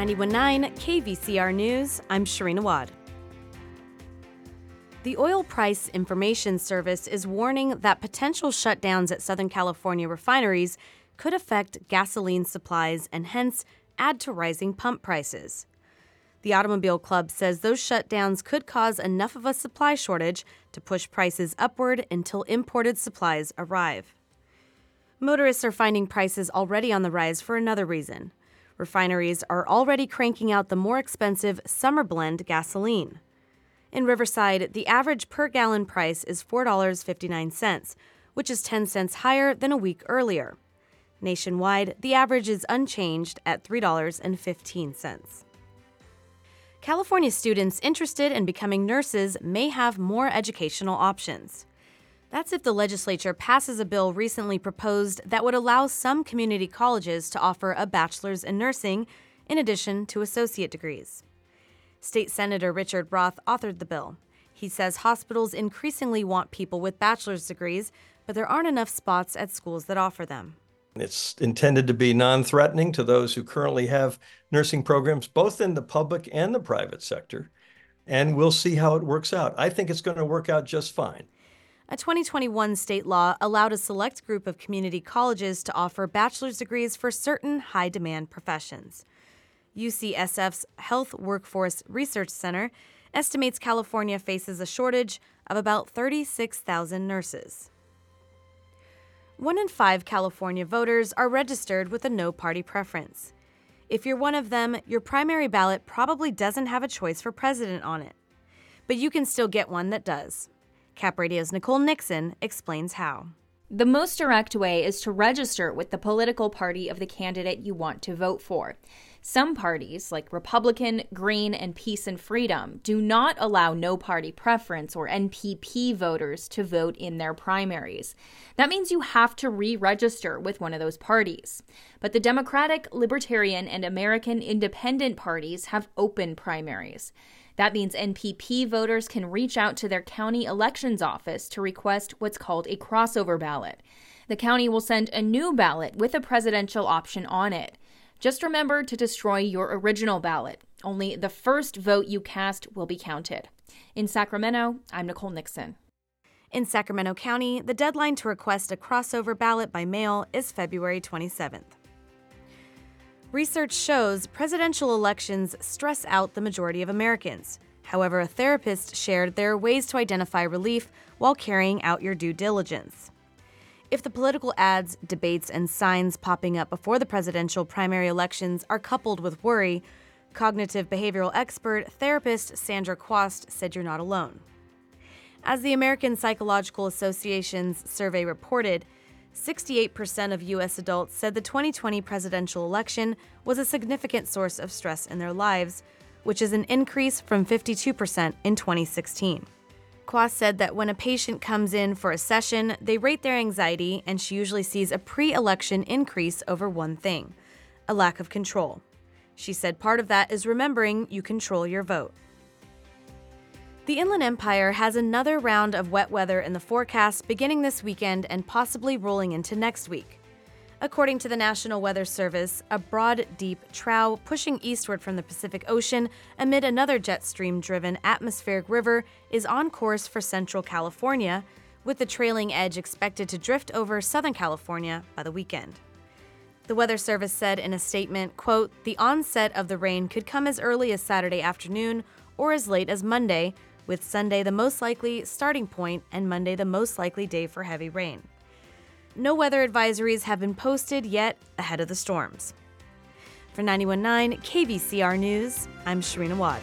919 KVCR News, I'm Sharina Wad. The Oil Price Information Service is warning that potential shutdowns at Southern California refineries could affect gasoline supplies and hence add to rising pump prices. The Automobile Club says those shutdowns could cause enough of a supply shortage to push prices upward until imported supplies arrive. Motorists are finding prices already on the rise for another reason. Refineries are already cranking out the more expensive summer blend gasoline. In Riverside, the average per gallon price is $4.59, which is 10 cents higher than a week earlier. Nationwide, the average is unchanged at $3.15. California students interested in becoming nurses may have more educational options. That's if the legislature passes a bill recently proposed that would allow some community colleges to offer a bachelor's in nursing in addition to associate degrees. State Senator Richard Roth authored the bill. He says hospitals increasingly want people with bachelor's degrees, but there aren't enough spots at schools that offer them. It's intended to be non threatening to those who currently have nursing programs, both in the public and the private sector. And we'll see how it works out. I think it's going to work out just fine. A 2021 state law allowed a select group of community colleges to offer bachelor's degrees for certain high demand professions. UCSF's Health Workforce Research Center estimates California faces a shortage of about 36,000 nurses. One in five California voters are registered with a no party preference. If you're one of them, your primary ballot probably doesn't have a choice for president on it. But you can still get one that does. Cap Radio's Nicole Nixon explains how. The most direct way is to register with the political party of the candidate you want to vote for. Some parties, like Republican, Green, and Peace and Freedom, do not allow no party preference or NPP voters to vote in their primaries. That means you have to re register with one of those parties. But the Democratic, Libertarian, and American Independent parties have open primaries. That means NPP voters can reach out to their county elections office to request what's called a crossover ballot. The county will send a new ballot with a presidential option on it. Just remember to destroy your original ballot. Only the first vote you cast will be counted. In Sacramento, I'm Nicole Nixon. In Sacramento County, the deadline to request a crossover ballot by mail is February 27th. Research shows presidential elections stress out the majority of Americans. However, a therapist shared there are ways to identify relief while carrying out your due diligence. If the political ads, debates, and signs popping up before the presidential primary elections are coupled with worry, cognitive behavioral expert therapist Sandra Quast said you're not alone. As the American Psychological Association's survey reported, 68% of U.S. adults said the 2020 presidential election was a significant source of stress in their lives, which is an increase from 52% in 2016. Quast said that when a patient comes in for a session, they rate their anxiety, and she usually sees a pre election increase over one thing a lack of control. She said part of that is remembering you control your vote. The Inland Empire has another round of wet weather in the forecast beginning this weekend and possibly rolling into next week. According to the National Weather Service, a broad, deep trough pushing eastward from the Pacific Ocean amid another jet stream driven atmospheric river is on course for central California, with the trailing edge expected to drift over Southern California by the weekend. The Weather Service said in a statement, quote, "The onset of the rain could come as early as Saturday afternoon or as late as Monday, with Sunday the most likely starting point and Monday the most likely day for heavy rain." No weather advisories have been posted yet ahead of the storms. For 919 KVCR News, I'm Sharina Wad.